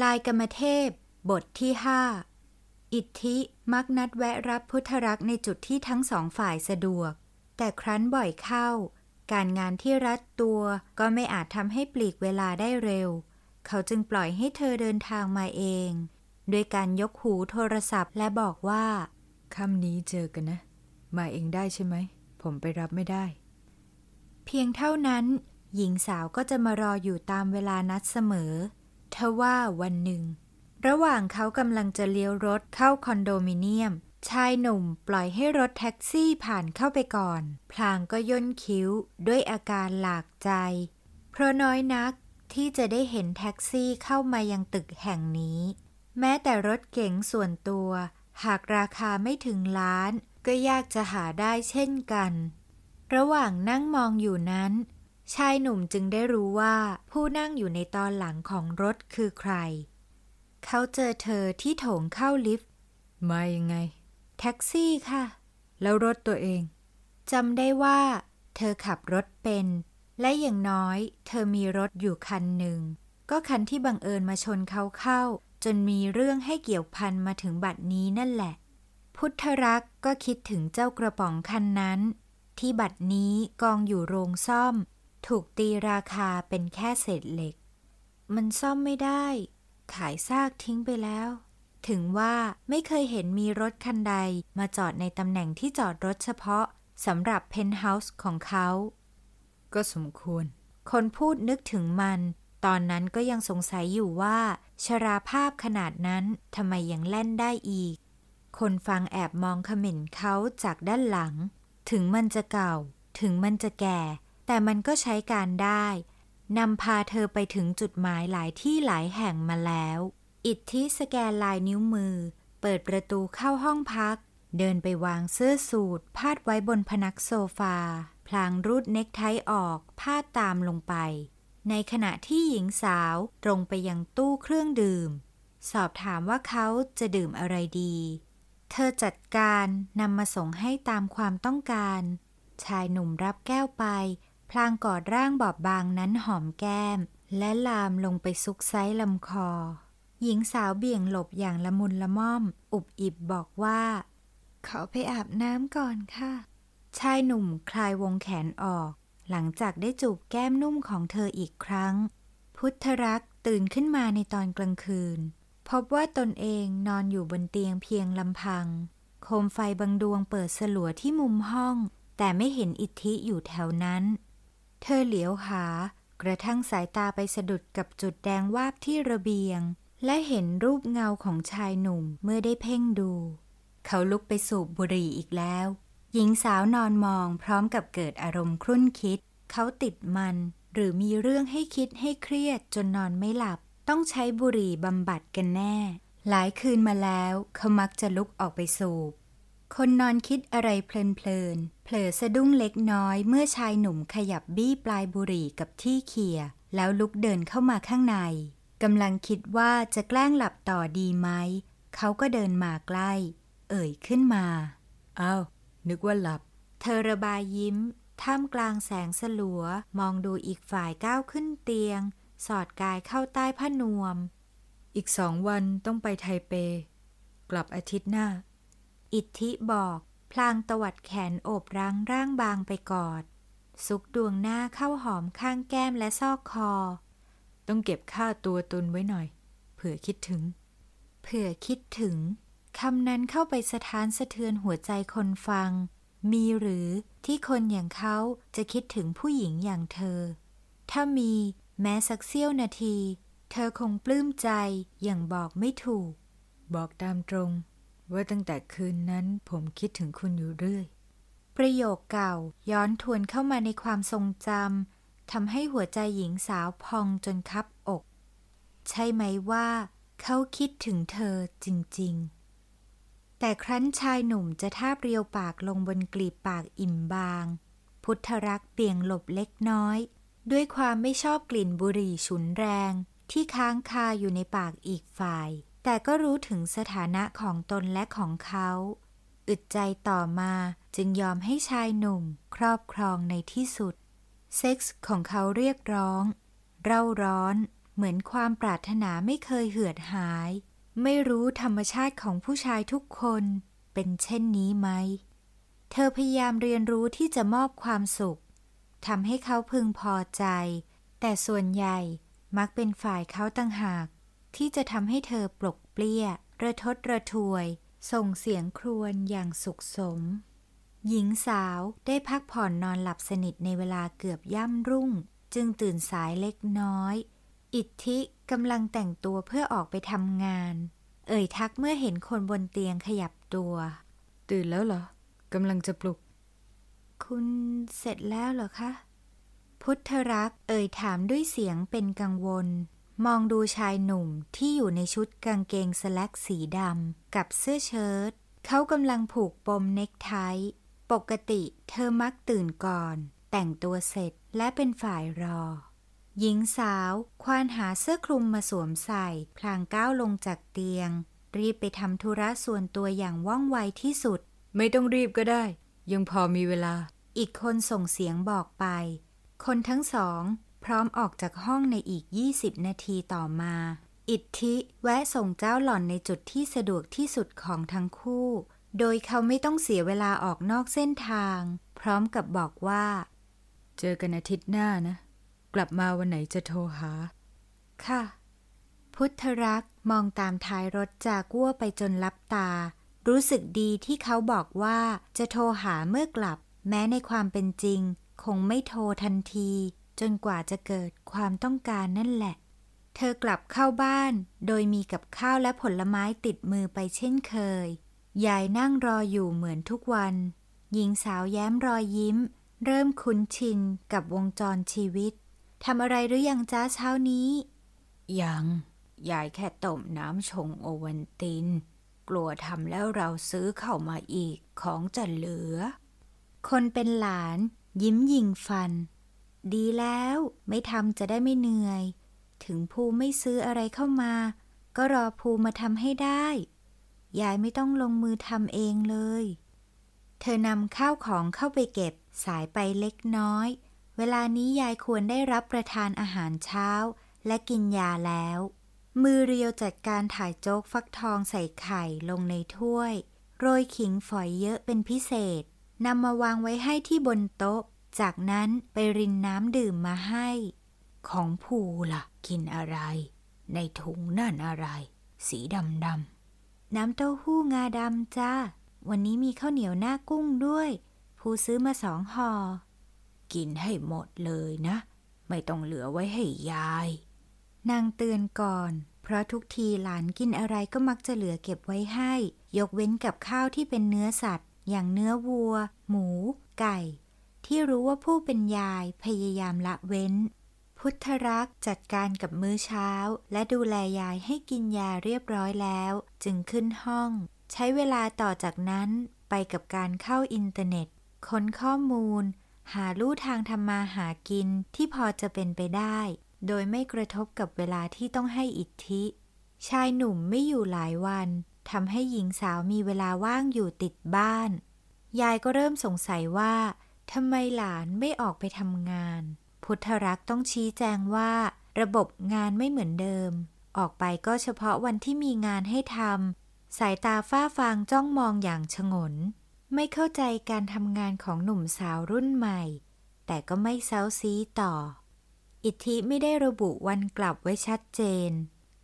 ลายกรรมเทพ บทที่ห้าอิทธิมักนัดแวะรับพุทธรักในจุดที่ทั้งสองฝ่ายสะดวก แต่ครั้นบ่อยเข้า การงานที่รัดตัวก็ไม่อาจทำให้ปลีกเวลาได้เร็ว เขาจึงปล่อยให้เธอเดินทางมาเองด้วยการยกหูโทรศัพท์และบอกว่าค่ำนี้เจอกันนะ มาเองได้ใช่ไหม ผมไปรับไม่ได้ เพียงเท่านั้น หญิงสาวก็จะมารออยู่ตามเวลานัดเสมอ ทว่าวันหนึ่ง ระหว่างเขากำลังจะเลี้ยวรถเข้าคอนโดมิเนียม ชายหนุ่มปล่อยให้รถแท็กซี่ผ่านเข้าไปก่อน พลางก็ย่นคิ้วด้วยอาการหลากใจ เพราะน้อยนักที่จะได้เห็นแท็กซี่เข้ามายังตึกแห่งนี้ แม้แต่รถเก๋งส่วนตัว หากราคาไม่ถึงล้าน ก็ยากจะหาได้เช่นกัน ระหว่างนั่งมองอยู่นั้น ชายหนุ่มจึงได้รู้ว่าผู้นั่งอยู่ในตอนหลังของรถคือใคร เขาเจอเธอที่โถงเข้าลิฟต์ มายังไง แท็กซี่ค่ะ แล้วรถตัวเองจำได้ว่า เธอขับรถเป็น และอย่างน้อย เธอมีรถอยู่คันหนึ่ง ก็คันที่บังเอิญมาชนเขาเข้า จนมีเรื่องให้เกี่ยวพันมาถึงบัดนี้นั่นแหละ พุทธรักษ์ก็คิดถึงเจ้ากระป๋องคันนั้น ที่บัดนี้กองอยู่โรงซ่อม ถูกตีราคาเป็นแค่เศษเหล็ก มันซ่อมไม่ได้ ขายซากทิ้งไปแล้ว ถึงว่าไม่เคยเห็นมีรถคันใดมาจอดในตำแหน่งที่จอดรถเฉพาะสำหรับเพนท์เฮาส์ของเขา ก็สมควร คนพูดนึกถึงมัน ตอนนั้นก็ยังสงสัยอยู่ว่า ชราภาพขนาดนั้นทำไมยังเล่นได้อีก คนฟังแอบมองขมิ่นเขาจากด้านหลัง ถึงมันจะเก่า ถึงมันจะแก่ แต่มันก็ใช้การได้นำพาเธอไปถึงจุดหมายหลายที่หลายแห่งมาแล้ว อิทธิสแกนลายนิ้วมือ เปิดประตูเข้าห้องพัก เดินไปวางเสื้อสูทพาดไว้บนพนักโซฟา พลางรูดเน็กไทออก พาดตามลงไป ในขณะที่หญิงสาวตรงไปยังตู้เครื่องดื่ม สอบถามว่าเขาจะดื่มอะไรดี เธอจัดการนำมาส่งให้ตามความต้องการ ชายหนุ่มรับแก้วไป พลางกอดร่างบอบบางนั้นหอมแก้ม และลามลงไปซุกไซลำคอ หญิงสาวเบี่ยงหลบอย่างละมุนละม่อม อุบอิบบอกว่าเขาไปอาบน้ำก่อนค่ะ ชายหนุ่มคลายวงแขนออก หลังจากได้จูบแก้มนุ่มของเธออีกครั้ง พุทธรักษ์ตื่นขึ้นมาในตอนกลางคืน พบว่าตนเองนอนอยู่บนเตียงเพียงลำพัง โคมไฟบางดวงเปิดสลัวที่มุมห้อง แต่ไม่เห็นอิทธิอยู่แถวนั้น เธอเหลียวหากระทั่งสายตาไปสะดุดกับจุดแดงวาบที่ระเบียง และเห็นรูปเงาของชายหนุ่มเมื่อได้เพ่งดู เขาลุกไปสูบบุหรี่อีกแล้ว หญิงสาวนอนมองพร้อมกับเกิดอารมณ์ครุ่นคิด เขาติดมัน หรือมีเรื่องให้คิดให้เครียดจนนอนไม่หลับ ต้องใช้บุหรี่บำบัดกันแน่ หลายคืนมาแล้วเขามักจะลุกออกไปสูบ คนนอนคิดอะไรเพลินเพลินเผลอสะดุ้งเล็กน้อยเมื่อชายหนุ่มขยับบี้ปลายบุหรี่กับที่เขี่ยแล้วลุกเดินเข้ามาข้างในกำลังคิดว่าจะแกล้งหลับต่อดีไหม เขาก็เดินมาใกล้ เอ่ยขึ้นมาอ้าว นึกว่าหลับ เธอระบายยิ้ม ท่ามกลางแสงสลัว มองดูอีกฝ่ายก้าวขึ้นเตียง สอดกายเข้าใต้ผ้านวม อีกสองวันต้องไปไทเป กลับอาทิตย์หน้า อิทธิบอก พลางตวัดแขนโอบรั้งร่างบางไปกอด ซุกดวงหน้าเข้าหอมข้างแก้มและซอกคอ ต้องเก็บค่าตัวตุนไว้หน่อย เผื่อคิดถึง เผื่อคิดถึงคำนั้นเข้าไปสะท้านสะเทือนหัวใจคนฟัง มีหรือที่คนอย่างเขาจะคิดถึงผู้หญิงอย่างเธอ ถ้ามีแม้สักเสี้ยวนาที เธอคงปลื้มใจอย่างบอกไม่ถูก บอกตามตรง ว่าตั้งแต่คืนนั้นผมคิดถึงคุณอยู่เรื่อย ประโยคเก่าย้อนทวนเข้ามาในความทรงจำทำให้หัวใจหญิงสาวพองจนคับอก ใช่ไหมว่า เขาคิดถึงเธอจริง ๆ แต่ครั้นชายหนุ่มจะทาบเรียวปากลงบนกลีบปากอิ่มบาง พุทธรักเบี่ยงหลบเล็กน้อย ด้วยความไม่ชอบกลิ่นบุหรี่ฉุนแรงที่ค้างคาอยู่ในปากอีกฝ่าย แต่ก็รู้ถึงสถานะของตนและของเขา อึดใจต่อมาจึงยอมให้ชายหนุ่ม ครอบครองในที่สุด เซ็กส์ของเขาเรียกร้อง เร่าร้อน เหมือนความปรารถนาไม่เคยเหือดหาย ไม่รู้ธรรมชาติของผู้ชายทุกคนเป็นเช่นนี้ไหม เธอพยายามเรียนรู้ที่จะมอบความสุขทำให้เขาพึงพอใจ แต่ส่วนใหญ่มักเป็นฝ่ายเขาตั้งหาก ที่จะทำให้เธอปลกเปลี้ย ระทดระทวย ส่งเสียงครวญอย่างสุขสม หญิงสาวได้พักผ่อนนอนหลับสนิทในเวลาเกือบย่ำรุ่ง จึงตื่นสายเล็กน้อย อิทธิกำลังแต่งตัวเพื่อออกไปทำงาน เอ่ยทักเมื่อเห็นคนบนเตียงขยับตัว ตื่นแล้วเหรอกำลังจะปลุก คุณเสร็จแล้วเหรอคะ พุทธรักษ์เอ่ยถามด้วยเสียงเป็นกังวล มองดูชายหนุ่มที่อยู่ในชุดกางเกงสแลกสีดำกับเสื้อเชิ้ตเขากำลังผูกปมเน็กไท ปกติเธอมักตื่นก่อน แต่งตัวเสร็จและเป็นฝ่ายรอ หญิงสาวควานหาเสื้อคลุมมาสวมใส่ พลางก้าวลงจากเตียง รีบไปทำธุระส่วนตัวอย่างว่องไวที่สุด ไม่ต้องรีบก็ได้ ยังพอมีเวลา อีกคนส่งเสียงบอกไป คนทั้งสอง พร้อมออกจากห้องในอีก 20 นาทีต่อมา อิทธิแวะส่งเจ้าหล่อนในจุดที่สะดวกที่สุดของทั้งคู่ โดยเขาไม่ต้องเสียเวลาออกนอกเส้นทาง พร้อมกับบอกว่า เจอกันอาทิตย์หน้านะ กลับมาวันไหนจะโทรหา ค่ะ พุทธรักษ์มองตามท้ายรถจากวัวไปจนลับตา รู้สึกดีที่เขาบอกว่าจะโทรหาเมื่อกลับ แม้ในความเป็นจริง คงไม่โทรทันที จนกว่าจะเกิดความต้องการนั่นแหละ เธอกลับเข้าบ้าน โดยมีกับข้าวและผลไม้ติดมือไปเช่นเคย ยายนั่งรออยู่เหมือนทุกวัน หญิงสาวแย้มรอยยิ้ม เริ่มคุ้นชินกับวงจรชีวิตทำอะไรหรือยังจ้าเช้านี้ ยัง ยายแค่ต้มน้ำชงโอวันติน กลัวทำแล้วเราซื้อเข้ามาอีกของจะเหลือ คนเป็นหลาน ยิ้มยิงฟัน ดีแล้วไม่ทำจะได้ไม่เหนื่อย ถึงภูไม่ซื้ออะไรเข้ามา ก็รอภูมาทำให้ได้ ยายไม่ต้องลงมือทำเองเลย เธอนำข้าวของเข้าไปเก็บสายไปเล็กน้อย เวลานี้ยายควรได้รับประทานอาหารเช้า และกินยาแล้ว มือเรียวจัดการถ่ายโจ๊กฟักทองใส่ไข่ลงในถ้วย โรยขิงฝอยเยอะเป็นพิเศษนำมาวางไว้ให้ที่บนโต๊ะ จากนั้นไปรินน้ำดื่มมาให้ ของภูล่ะ กินอะไร ในถุงนั่นอะไร สีดำดำน้ำเต้าหู้งาดำจ้า วันนี้มีข้าวเหนียวหน้ากุ้งด้วย ภูซื้อมาสองห่อ กินให้หมดเลยนะ ไม่ต้องเหลือไว้ให้ยาย นางเตือนก่อน เพราะทุกทีหลานกินอะไรก็มักจะเหลือเก็บไว้ให้ ยกเว้นกับข้าวที่เป็นเนื้อสัตว์ อย่างเนื้อวัว หมู ไก่ ที่รู้ว่าผู้เป็นยายพยายามละเว้น พุทธรักษ์จัดการกับมื้อเช้า และดูแลยายให้กินยาเรียบร้อยแล้ว จึงขึ้นห้อง ใช้เวลาต่อจากนั้นไปกับการเข้าอินเทอร์เน็ต ค้นข้อมูล หาลู่ทางทำมาหากินที่พอจะเป็นไปได้ โดยไม่กระทบกับเวลาที่ต้องให้อิทธิ ชายหนุ่มไม่อยู่หลายวันทำให้หญิงสาวมีเวลาว่างอยู่ติดบ้าน ยายก็เริ่มสงสัยว่า ทำไมหลานไม่ออกไปทำงาน พุทธรักษ์ต้องชี้แจงว่า ระบบงานไม่เหมือนเดิม ออกไปก็เฉพาะวันที่มีงานให้ทำสายตาฝ้าฟางจ้องมองอย่างฉงน ไม่เข้าใจการทำงานของหนุ่มสาวรุ่นใหม่ แต่ก็ไม่เซาซีต่อ อิทธิไม่ได้ระบุวันกลับไว้ชัดเจน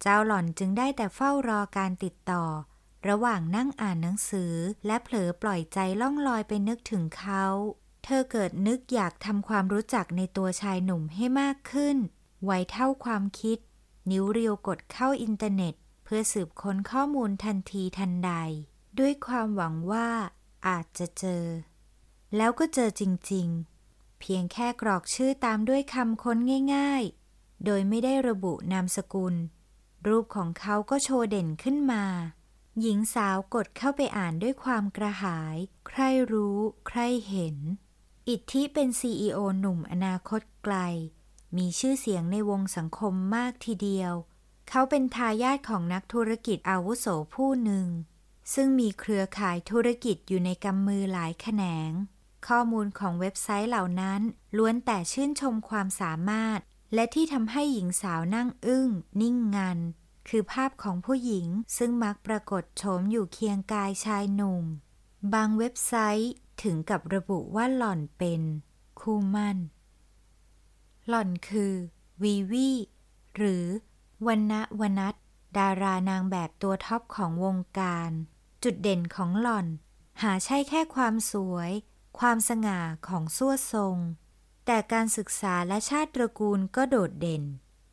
เจ้าหล่อนจึงได้แต่เฝ้ารอการติดต่อ ระหว่างนั่งอ่านหนังสือและเผลอปล่อยใจล่องลอยไปนึกถึงเขา เธอเกิดนึกอยากทำความรู้จักในตัวชายหนุ่มให้มากขึ้น ไวเท่าความคิด นิ้วเรียวกดเข้าอินเทอร์เน็ต เพื่อสืบค้นข้อมูลทันทีทันใด ด้วยความหวังว่าอาจจะเจอ แล้วก็เจอจริง ๆ เพียงแค่กรอกชื่อตามด้วยคำค้นง่าย ๆ โดยไม่ได้ระบุนามสกุล รูปของเขาก็โชว์เด่นขึ้นมา หญิงสาวกดเข้าไปอ่านด้วยความกระหาย ใครรู้ ใครเห็น อิทธิเป็น CEO หนุ่มอนาคตไกล มีชื่อเสียงในวงสังคมมากทีเดียว เขาเป็นทายาทของนักธุรกิจอาวุโสผู้หนึ่ง ซึ่งมีเครือข่ายธุรกิจอยู่ในกำมือหลายแขนง ข้อมูลของเว็บไซต์เหล่านั้น ล้วนแต่ชื่นชมความสามารถ และที่ทำให้หญิงสาวนั่งอึ้ง นิ่งงัน คือภาพของผู้หญิงซึ่งมักปรากฏโฉมอยู่เคียงกายชายหนุ่มบางเว็บไซต์ ถึงกับระบุว่าหล่อนเป็นคู่มั่น หล่อนคือ วีวี หรือวันณวนัทดารานางแบบตัวท็อปของวงการ จุดเด่นของหล่อน หาใช่แค่ความสวย ความสง่าของสั่วทรง แต่การศึกษาและชาติตระกูลก็โดดเด่น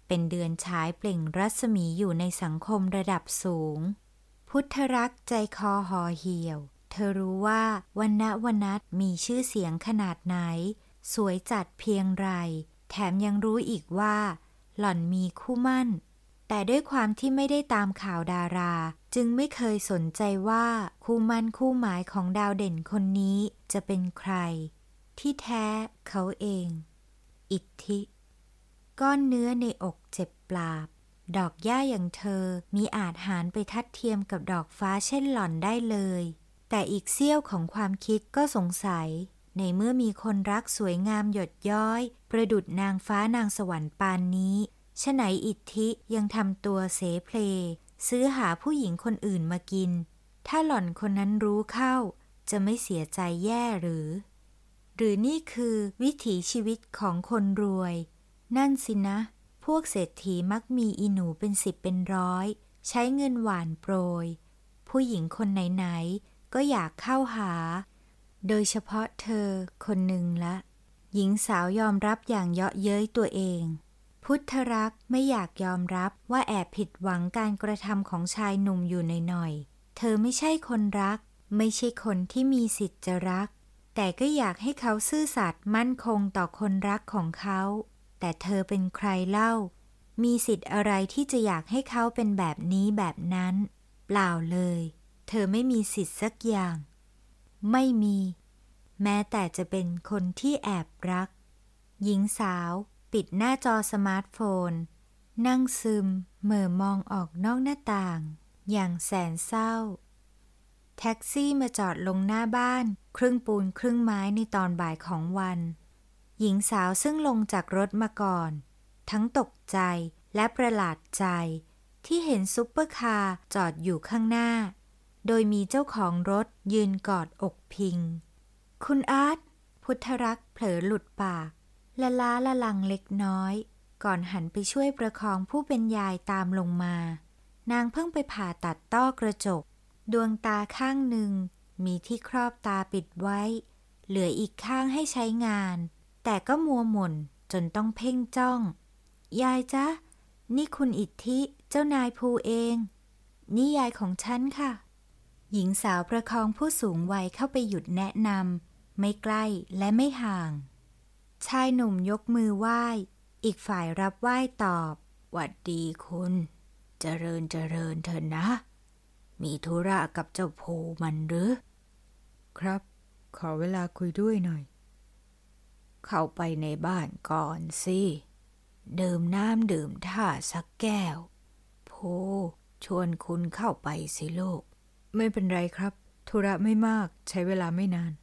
เป็นเดือนฉายเปล่งรัศมีอยู่ในสังคมระดับสูง พุทธรักใจคอหอเหี่ยว เธอรู้ว่าวันณวนัทมีชื่อเสียงขนาดไหน สวยจัดเพียงไร แถมยังรู้อีกว่า หล่อนมีคู่มั่น แต่ด้วยความที่ไม่ได้ตามข่าวดารา จึงไม่เคยสนใจว่าคู่มั่นคู่หมายของดาวเด่นคนนี้จะเป็นใคร ที่แท้เขาเอง อิทธิ ก้อนเนื้อในอกเจ็บปราบดอกหญ้าอย่างเธอมีอาจหารไปทัดเทียมกับดอกฟ้าเช่นหล่อนได้เลย แต่อีกเสี้ยวของความคิดก็สงสัย ในเมื่อมีคนรักสวยงามหยดย้อย ประดุดนางฟ้านางสวรรค์ปานนี้ฉไหนอิทธิยังทำตัวเสเพล ซื้อหาผู้หญิงคนอื่นมากิน ถ้าหล่อนคนนั้นรู้เข้า จะไม่เสียใจแย่หรือ หรือนี่คือวิถีชีวิตของคนรวย นั่นสินะ พวกเศรษฐีมักมีอีหนูเป็นสิบเป็นร้อย ใช้เงินหวานโปรย ผู้หญิงคนไหนๆ ก็อยากเข้าหา โดยเฉพาะเธอคนหนึ่งละ หญิงสาวยอมรับอย่างเยาะเย้ยตัวเอง พุทธรักไม่อยากยอมรับว่าแอบผิดหวังการกระทำของชายหนุ่มอยู่หน่อยๆ เธอไม่ใช่คนรัก ไม่ใช่คนที่มีสิทธิ์จะรัก แต่ก็อยากให้เขาซื่อสัตย์มั่นคงต่อคนรักของเขา แต่เธอเป็นใครเล่า มีสิทธิ์อะไรที่จะอยากให้เขาเป็นแบบนี้แบบนั้น เปล่าเลย ธอไม่มีสิทธิ์สักอย่าง ไม่มี แม้แต่จะเป็นคนที่แอบรัก หญิงสาว ปิดหน้าจอสมาร์ทโฟน นั่งซึมเหม่อมองออกนอกหน้าต่าง อย่างแสนเศร้า แท็กซี่มาจอดลงหน้าบ้าน ครึ่งปูนครึ่งไม้ในตอนบ่ายของวัน หญิงสาวซึ่งลงจากรถมาก่อน ทั้งตกใจและประหลาดใจที่เห็นซุปเปอร์คาร์จอดอยู่ข้างหน้า โดยมีเจ้าของรถยืนกอดอกพิง คุณอาร์ตพุทธรักษ์เผลอหลุดปาก ละล้าละลังเล็กน้อย ก่อนหันไปช่วยประคองผู้เป็นยายตามลงมา นางเพิ่งไปผ่าตัดต้อกระจก ดวงตาข้างหนึ่ง มีที่ครอบตาปิดไว้ เหลืออีกข้างให้ใช้งาน แต่ก็มัวหม่นจนต้องเพ่งจ้อง ยายจ๊ะ นี่คุณอิทธิเจ้านายภูเอง นี่ยายของฉันค่ะ หญิงสาวประคองผู้สูงวัยเข้าไปหยุดแนะนำไม่ใกล้และไม่ห่าง ชายหนุ่มยกมือไหว้ อีกฝ่ายรับไหว้ตอบหวัดดีคุณ เจริญเจริญเถอะนะ มีธุระกับเจ้าโพมันหรือ ครับ ขอเวลาคุยด้วยหน่อย เข้าไปในบ้านก่อนสิ ดื่มน้ำดื่มท่าสักแก้วโพชวนคุณเข้าไปสิลูก ไม่เป็นไรครับ ธุระไม่มากใช้เวลาไม่นาน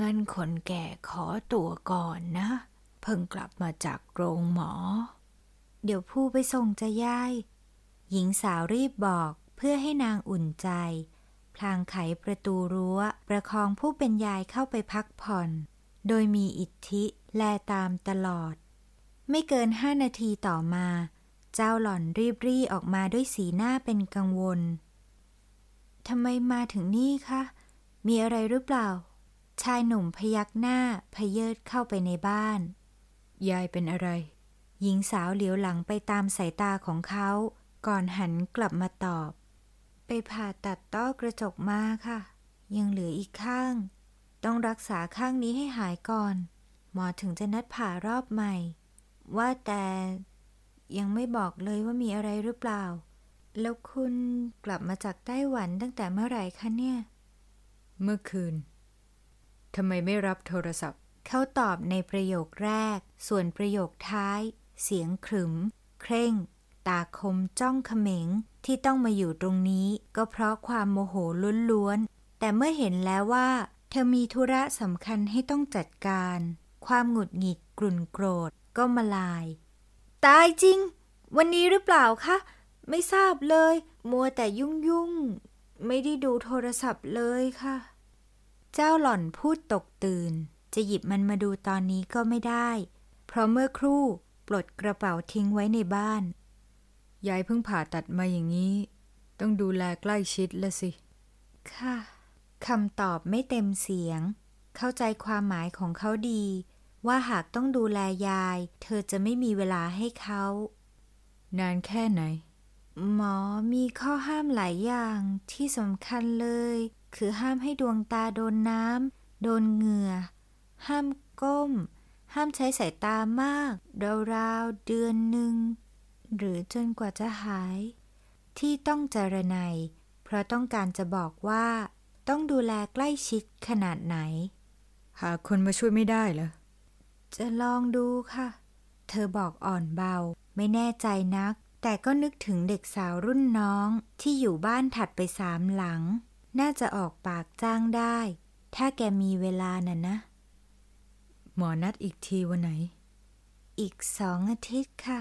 งั้นคนแก่ขอตัวก่อนนะ เพิ่งกลับมาจากโรงหมอ เดี๋ยวผู้ไปส่งจะย่าย หญิงสาวรีบบอกเพื่อให้นางอุ่นใจ พลางไขประตูรั้ว ประคองผู้เป็นยายเข้าไปพักผ่อน โดยมีอิทธิแลตามตลอด ไม่เกินห้านาทีต่อมา เจ้าหล่อนรีบรีออกมาด้วยสีหน้าเป็นกังวล ทำไมมาถึงนี่คะ มีอะไรหรือเปล่า ชายหนุ่มพยักหน้าพเยิดเข้าไปในบ้าน ยายเป็นอะไร หญิงสาวเหลียวหลังไปตามสายตาของเขา ก่อนหันกลับมาตอบ ไปผ่าตัดต้อกระจกมาค่ะ ยังเหลืออีกข้าง ต้องรักษาข้างนี้ให้หายก่อน หมอถึงจะนัดผ่ารอบใหม่ ว่าแต่ยังไม่บอกเลยว่ามีอะไรหรือเปล่า แล้วคุณกลับมาจากไต้หวันตั้งแต่เมื่อไหร่คะเนี่ย เมื่อคืน ทำไมไม่รับโทรศัพท์ เขาตอบในประโยคแรก ส่วนประโยคท้าย เสียงขรึม เคร่ง ตาคมจ้องเขม็ง ที่ต้องมาอยู่ตรงนี้ ก็เพราะความโมโหล้วนๆ แต่เมื่อเห็นแล้วว่า เธอมีธุระสำคัญให้ต้องจัดการ ความหงุดหงิดกลุ่นโกรธก็มาลาย ตายจริง วันนี้หรือเปล่าคะ ไม่ทราบเลย มัวแต่ยุ่งยุ่งๆไม่ได้ดูโทรศัพท์เลยค่ะ เจ้าหล่อนพูดตกตื่น จะหยิบมันมาดูตอนนี้ก็ไม่ได้ เพราะเมื่อครู่ปลดกระเป๋าทิ้งไว้ในบ้าน ยายเพิ่งผ่าตัดมาอย่างนี้ ต้องดูแลใกล้ชิดละสิ ค่ะคำตอบไม่เต็มเสียง เข้าใจความหมายของเขาดี ว่าหากต้องดูแลยาย เธอจะไม่มีเวลาให้เขา นานแค่ไหน หมอมีข้อห้ามหลายอย่างที่สำคัญเลย คือห้ามให้ดวงตาโดนน้ำโดนเหงื่อ ห้ามก้ม ห้ามใช้สายตามากราวๆเดือนหนึ่ง หรือจนกว่าจะหาย ที่ต้องจารณัยเพราะต้องการจะบอกว่า ต้องดูแลใกล้ชิดขนาดไหน หาคนมาช่วยไม่ได้เหรอ จะลองดูค่ะ เธอบอกอ่อนเบาไม่แน่ใจนัก แต่ก็นึกถึงเด็กสาวรุ่นน้องที่อยู่บ้านถัดไปสามหลัง น่าจะออกปากจ้างได้ ถ้าแกมีเวลาน่ะนะ หมอนัดอีกทีวันไหน อีกสองอาทิตย์ค่ะ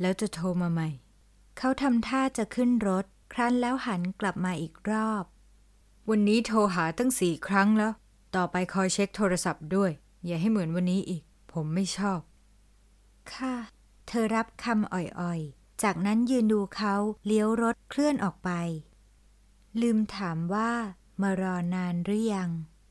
แล้วจะโทรมาใหม่ เขาทำท่าจะขึ้นรถ ครั้นแล้วหันกลับมาอีกรอบ วันนี้โทรหาตั้งสี่ครั้งแล้ว ต่อไปคอยเช็คโทรศัพท์ด้วย อย่าให้เหมือนวันนี้อีก ผมไม่ชอบ ค่ะ เธอรับคำอ่อยๆ จากนั้นยืนดูเขาเลี้ยวรถเคลื่อนออกไป ลืมถามว่ามารอนานหรือยัง